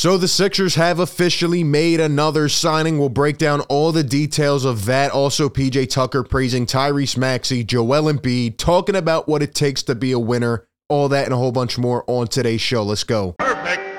So the Sixers have officially made another signing. We'll break down all the details of that. Also, PJ Tucker praising Tyrese Maxey, Joel Embiid, talking about what it takes to be a winner. All that and a whole bunch more on today's show. Let's go. Perfect.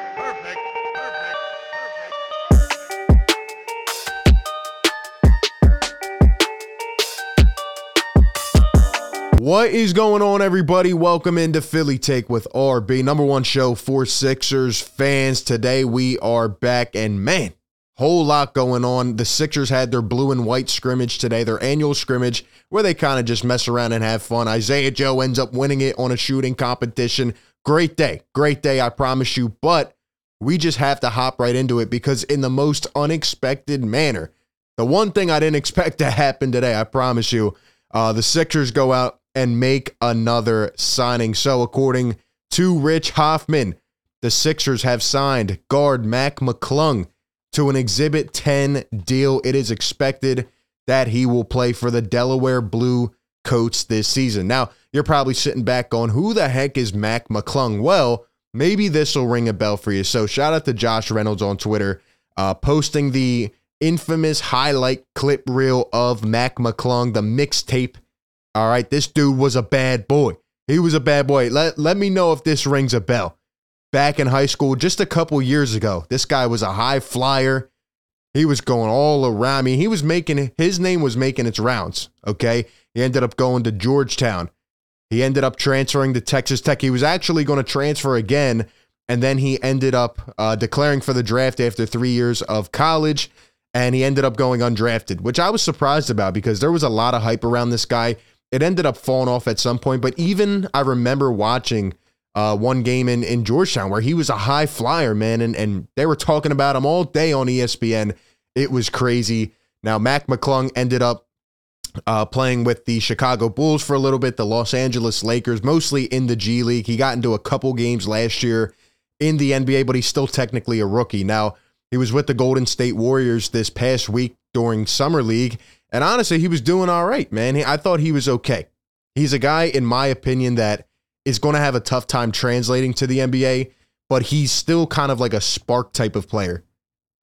What is going on, everybody? Welcome into Philly Take with RB, number one show for Sixers fans. Today we are back, and man, whole lot going on. The Sixers had their blue and white scrimmage today, their annual scrimmage, where they kind of just mess around and have fun. Isaiah Joe ends up winning it on a shooting competition. Great day, great day, I promise you. But we just have to hop right into it because, in the most unexpected manner, the one thing I didn't expect to happen today, I promise you, uh, the Sixers go out and make another signing. So, according to Rich Hofmann, the Sixers have signed guard Mac McClung to an Exhibit 10 deal. It is expected that he will play for the Delaware Blue Coats this season. Now, you're probably sitting back going, who the heck is Mac McClung? Well, maybe this will ring a bell for you. So, shout out to Josh Reynolds on Twitter, uh, posting the infamous highlight clip reel of Mac McClung, the mixtape all right, this dude was a bad boy. He was a bad boy. Let, let me know if this rings a bell. Back in high school, just a couple years ago, this guy was a high flyer. He was going all around. Mean, he was making his name was making its rounds. Okay. He ended up going to Georgetown. He ended up transferring to Texas Tech. He was actually going to transfer again, and then he ended up uh, declaring for the draft after three years of college, and he ended up going undrafted, which I was surprised about because there was a lot of hype around this guy it ended up falling off at some point. But even I remember watching uh, one game in, in Georgetown where he was a high flyer, man, and, and they were talking about him all day on ESPN. It was crazy. Now, Mac McClung ended up uh, playing with the Chicago Bulls for a little bit, the Los Angeles Lakers, mostly in the G League. He got into a couple games last year in the NBA, but he's still technically a rookie. Now, he was with the Golden State Warriors this past week during Summer League, and honestly, he was doing all right, man. I thought he was okay. He's a guy, in my opinion, that is going to have a tough time translating to the NBA, but he's still kind of like a spark type of player.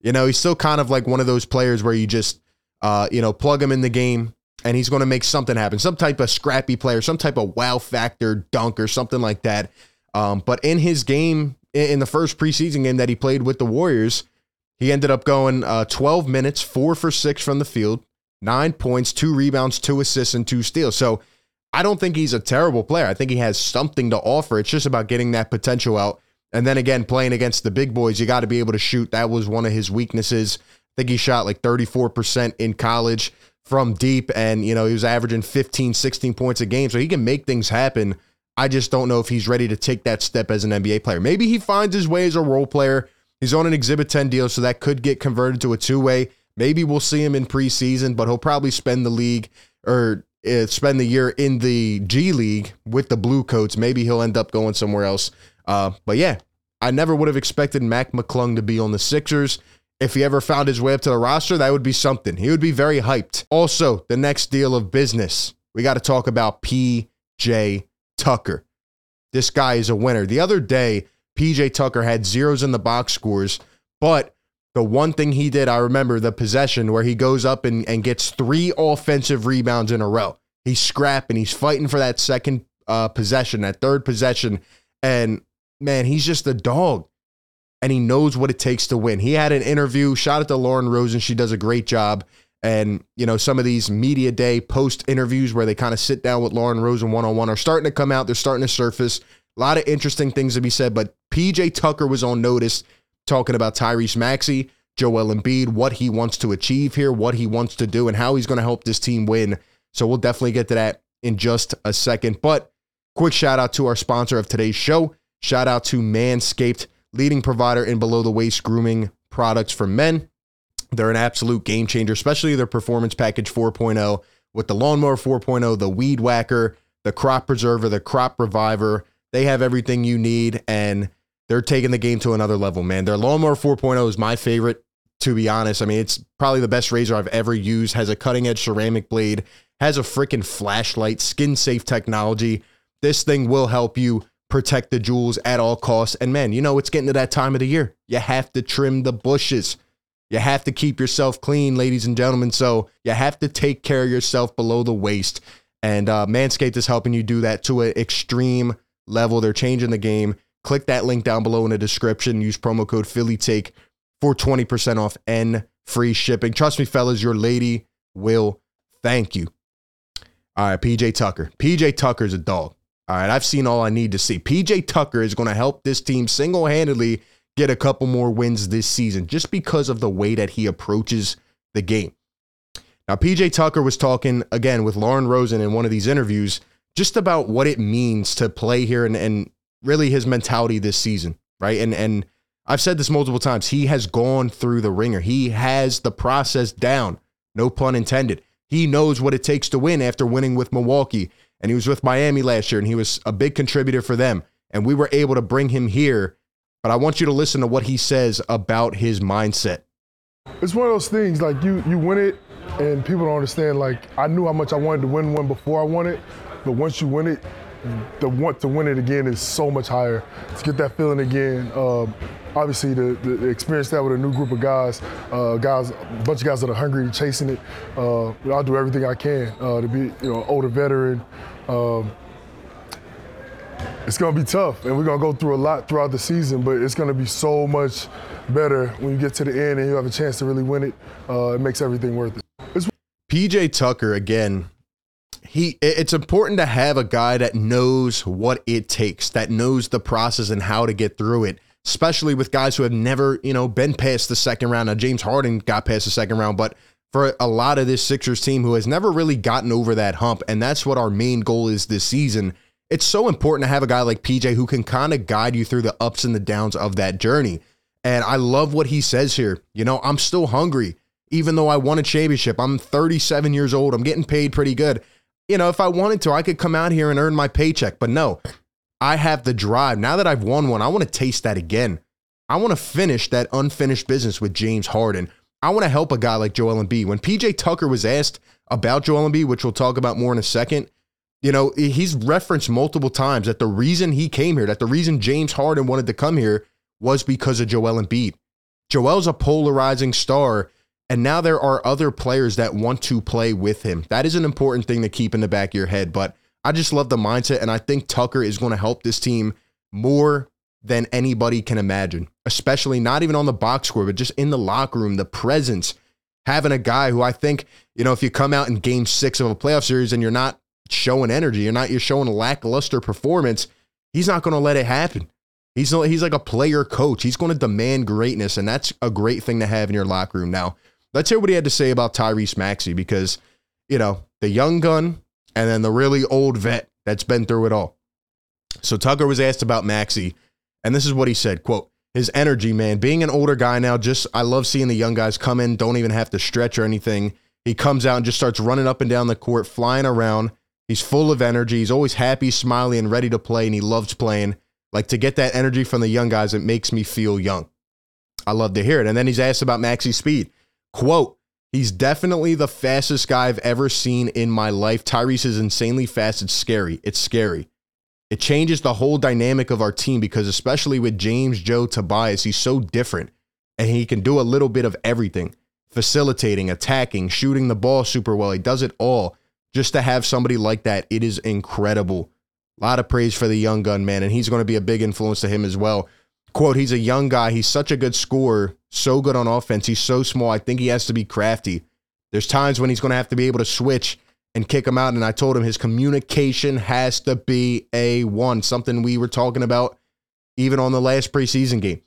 You know, he's still kind of like one of those players where you just, uh, you know, plug him in the game and he's going to make something happen. Some type of scrappy player, some type of wow factor dunk or something like that. Um, but in his game, in the first preseason game that he played with the Warriors, he ended up going uh, 12 minutes, four for six from the field, nine points, two rebounds, two assists, and two steals. So I don't think he's a terrible player. I think he has something to offer. It's just about getting that potential out. And then again, playing against the big boys, you got to be able to shoot. That was one of his weaknesses. I think he shot like 34% in college from deep, and you know, he was averaging 15, 16 points a game. So he can make things happen. I just don't know if he's ready to take that step as an NBA player. Maybe he finds his way as a role player. He's on an Exhibit 10 deal, so that could get converted to a two way. Maybe we'll see him in preseason, but he'll probably spend the league or uh, spend the year in the G League with the Blue Coats. Maybe he'll end up going somewhere else. Uh, but yeah, I never would have expected Mac McClung to be on the Sixers. If he ever found his way up to the roster, that would be something. He would be very hyped. Also, the next deal of business, we got to talk about PJ Tucker. This guy is a winner. The other day, PJ Tucker had zeros in the box scores, but the one thing he did, I remember the possession where he goes up and, and gets three offensive rebounds in a row. He's scrapping, he's fighting for that second uh, possession, that third possession. And man, he's just a dog and he knows what it takes to win. He had an interview, shout out to Lauren Rosen. She does a great job. And, you know, some of these media day post interviews where they kind of sit down with Lauren Rosen one on one are starting to come out. They're starting to surface. A lot of interesting things to be said, but PJ Tucker was on notice talking about Tyrese Maxey, Joel Embiid, what he wants to achieve here, what he wants to do, and how he's going to help this team win. So we'll definitely get to that in just a second. But quick shout out to our sponsor of today's show. Shout out to Manscaped, leading provider in below the waist grooming products for men. They're an absolute game changer, especially their performance package 4.0 with the lawnmower 4.0, the weed whacker, the crop preserver, the crop reviver. They have everything you need. And they're taking the game to another level, man. Their lawnmower 4.0 is my favorite, to be honest. I mean, it's probably the best razor I've ever used. Has a cutting edge ceramic blade, has a freaking flashlight, skin safe technology. This thing will help you protect the jewels at all costs. And man, you know, it's getting to that time of the year. You have to trim the bushes. You have to keep yourself clean, ladies and gentlemen. So you have to take care of yourself below the waist. And uh, Manscaped is helping you do that to an extreme level. They're changing the game. Click that link down below in the description. Use promo code PhillyTake for 20% off and free shipping. Trust me, fellas, your lady will thank you. All right, PJ Tucker. PJ Tucker's a dog. All right, I've seen all I need to see. PJ Tucker is going to help this team single handedly get a couple more wins this season just because of the way that he approaches the game. Now, PJ Tucker was talking again with Lauren Rosen in one of these interviews just about what it means to play here and, and really his mentality this season, right? And and I've said this multiple times. He has gone through the wringer. He has the process down. No pun intended. He knows what it takes to win after winning with Milwaukee. And he was with Miami last year and he was a big contributor for them. And we were able to bring him here. But I want you to listen to what he says about his mindset. It's one of those things like you you win it and people don't understand like I knew how much I wanted to win one before I won it, but once you win it, the want to win it again is so much higher. To get that feeling again, uh, obviously the, the, experience that with a new group of guys, uh, guys, a bunch of guys that are hungry chasing it. Uh, I'll do everything I can uh, to be, you know, older veteran. Um, it's gonna be tough, and we're gonna go through a lot throughout the season. But it's gonna be so much better when you get to the end and you have a chance to really win it. Uh, it makes everything worth it. It's- PJ Tucker again he it's important to have a guy that knows what it takes, that knows the process and how to get through it, especially with guys who have never, you know, been past the second round. Now James Harden got past the second round, but for a lot of this Sixers team who has never really gotten over that hump, and that's what our main goal is this season. It's so important to have a guy like PJ who can kind of guide you through the ups and the downs of that journey. And I love what he says here. You know, I'm still hungry, even though I won a championship. I'm 37 years old. I'm getting paid pretty good you know, if I wanted to, I could come out here and earn my paycheck. But no, I have the drive. Now that I've won one, I want to taste that again. I want to finish that unfinished business with James Harden. I want to help a guy like Joel Embiid. When PJ Tucker was asked about Joel Embiid, which we'll talk about more in a second, you know, he's referenced multiple times that the reason he came here, that the reason James Harden wanted to come here was because of Joel Embiid. Joel's a polarizing star and now there are other players that want to play with him. That is an important thing to keep in the back of your head. But I just love the mindset. And I think Tucker is going to help this team more than anybody can imagine, especially not even on the box score, but just in the locker room, the presence, having a guy who I think, you know, if you come out in game six of a playoff series and you're not showing energy, you're not, you're showing a lackluster performance, he's not going to let it happen. He's, he's like a player coach. He's going to demand greatness, and that's a great thing to have in your locker room. Now, Let's hear what he had to say about Tyrese Maxey because, you know, the young gun and then the really old vet that's been through it all. So Tucker was asked about Maxey, and this is what he said, quote, his energy, man, being an older guy now, just I love seeing the young guys come in, don't even have to stretch or anything. He comes out and just starts running up and down the court, flying around. He's full of energy. He's always happy, smiley, and ready to play, and he loves playing. Like to get that energy from the young guys, it makes me feel young. I love to hear it. And then he's asked about Maxey's speed. Quote, he's definitely the fastest guy I've ever seen in my life. Tyrese is insanely fast. It's scary. It's scary. It changes the whole dynamic of our team because, especially with James, Joe, Tobias, he's so different and he can do a little bit of everything facilitating, attacking, shooting the ball super well. He does it all. Just to have somebody like that, it is incredible. A lot of praise for the young gun, man, and he's going to be a big influence to him as well. Quote, he's a young guy. He's such a good scorer, so good on offense. He's so small. I think he has to be crafty. There's times when he's going to have to be able to switch and kick him out. And I told him his communication has to be A1, something we were talking about even on the last preseason game.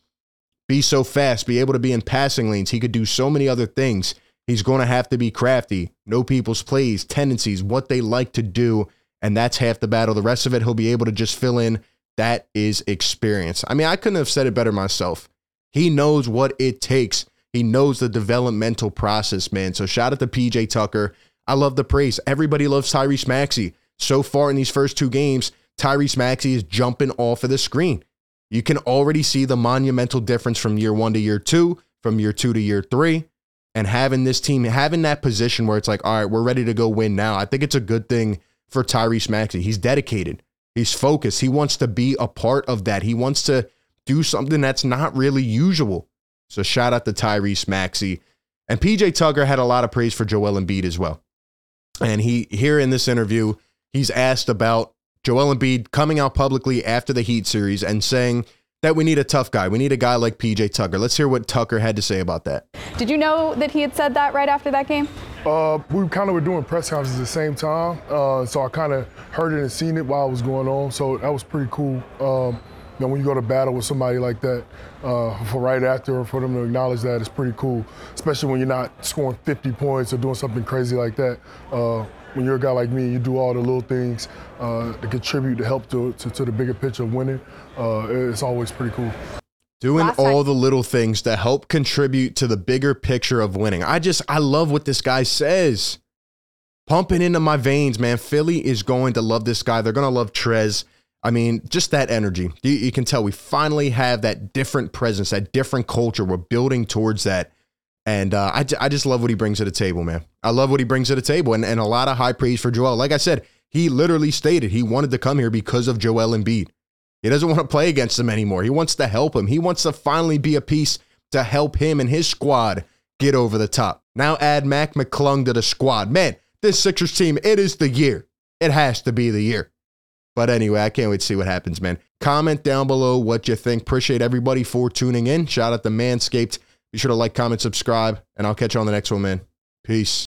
Be so fast, be able to be in passing lanes. He could do so many other things. He's going to have to be crafty, know people's plays, tendencies, what they like to do. And that's half the battle. The rest of it, he'll be able to just fill in that is experience. I mean, I couldn't have said it better myself. He knows what it takes. He knows the developmental process, man. So shout out to PJ Tucker. I love the praise. Everybody loves Tyrese Maxey. So far in these first two games, Tyrese Maxey is jumping off of the screen. You can already see the monumental difference from year one to year two, from year two to year three, and having this team, having that position where it's like, all right, we're ready to go win now. I think it's a good thing for Tyrese Maxey. He's dedicated. He's focused. He wants to be a part of that. He wants to do something that's not really usual. So shout out to Tyrese Maxey. And PJ Tucker had a lot of praise for Joel Embiid as well. And he here in this interview, he's asked about Joel Embiid coming out publicly after the Heat series and saying that we need a tough guy. We need a guy like PJ Tucker. Let's hear what Tucker had to say about that. Did you know that he had said that right after that game? Uh, we kind of were doing press conferences at the same time, uh, so I kind of heard it and seen it while it was going on. So that was pretty cool. Um, you know, when you go to battle with somebody like that, uh, for right after, for them to acknowledge that, it's pretty cool. Especially when you're not scoring 50 points or doing something crazy like that. Uh, when you're a guy like me, you do all the little things uh, to contribute to help to, to, to the bigger picture of winning. Uh, it's always pretty cool. Doing all the little things to help contribute to the bigger picture of winning. I just, I love what this guy says. Pumping into my veins, man. Philly is going to love this guy. They're going to love Trez. I mean, just that energy. You, you, can tell we finally have that different presence, that different culture. We're building towards that. And uh, I, I just love what he brings to the table, man. I love what he brings to the table. And, and a lot of high praise for Joel. Like I said, he literally stated he wanted to come here because of Joel Embiid. He doesn't want to play against him anymore. He wants to help him. He wants to finally be a piece to help him and his squad get over the top. Now add Mac McClung to the squad. Man, this Sixers team, it is the year. It has to be the year. But anyway, I can't wait to see what happens, man. Comment down below what you think. Appreciate everybody for tuning in. Shout out to Manscaped. Be sure to like, comment, subscribe, and I'll catch you on the next one, man. Peace.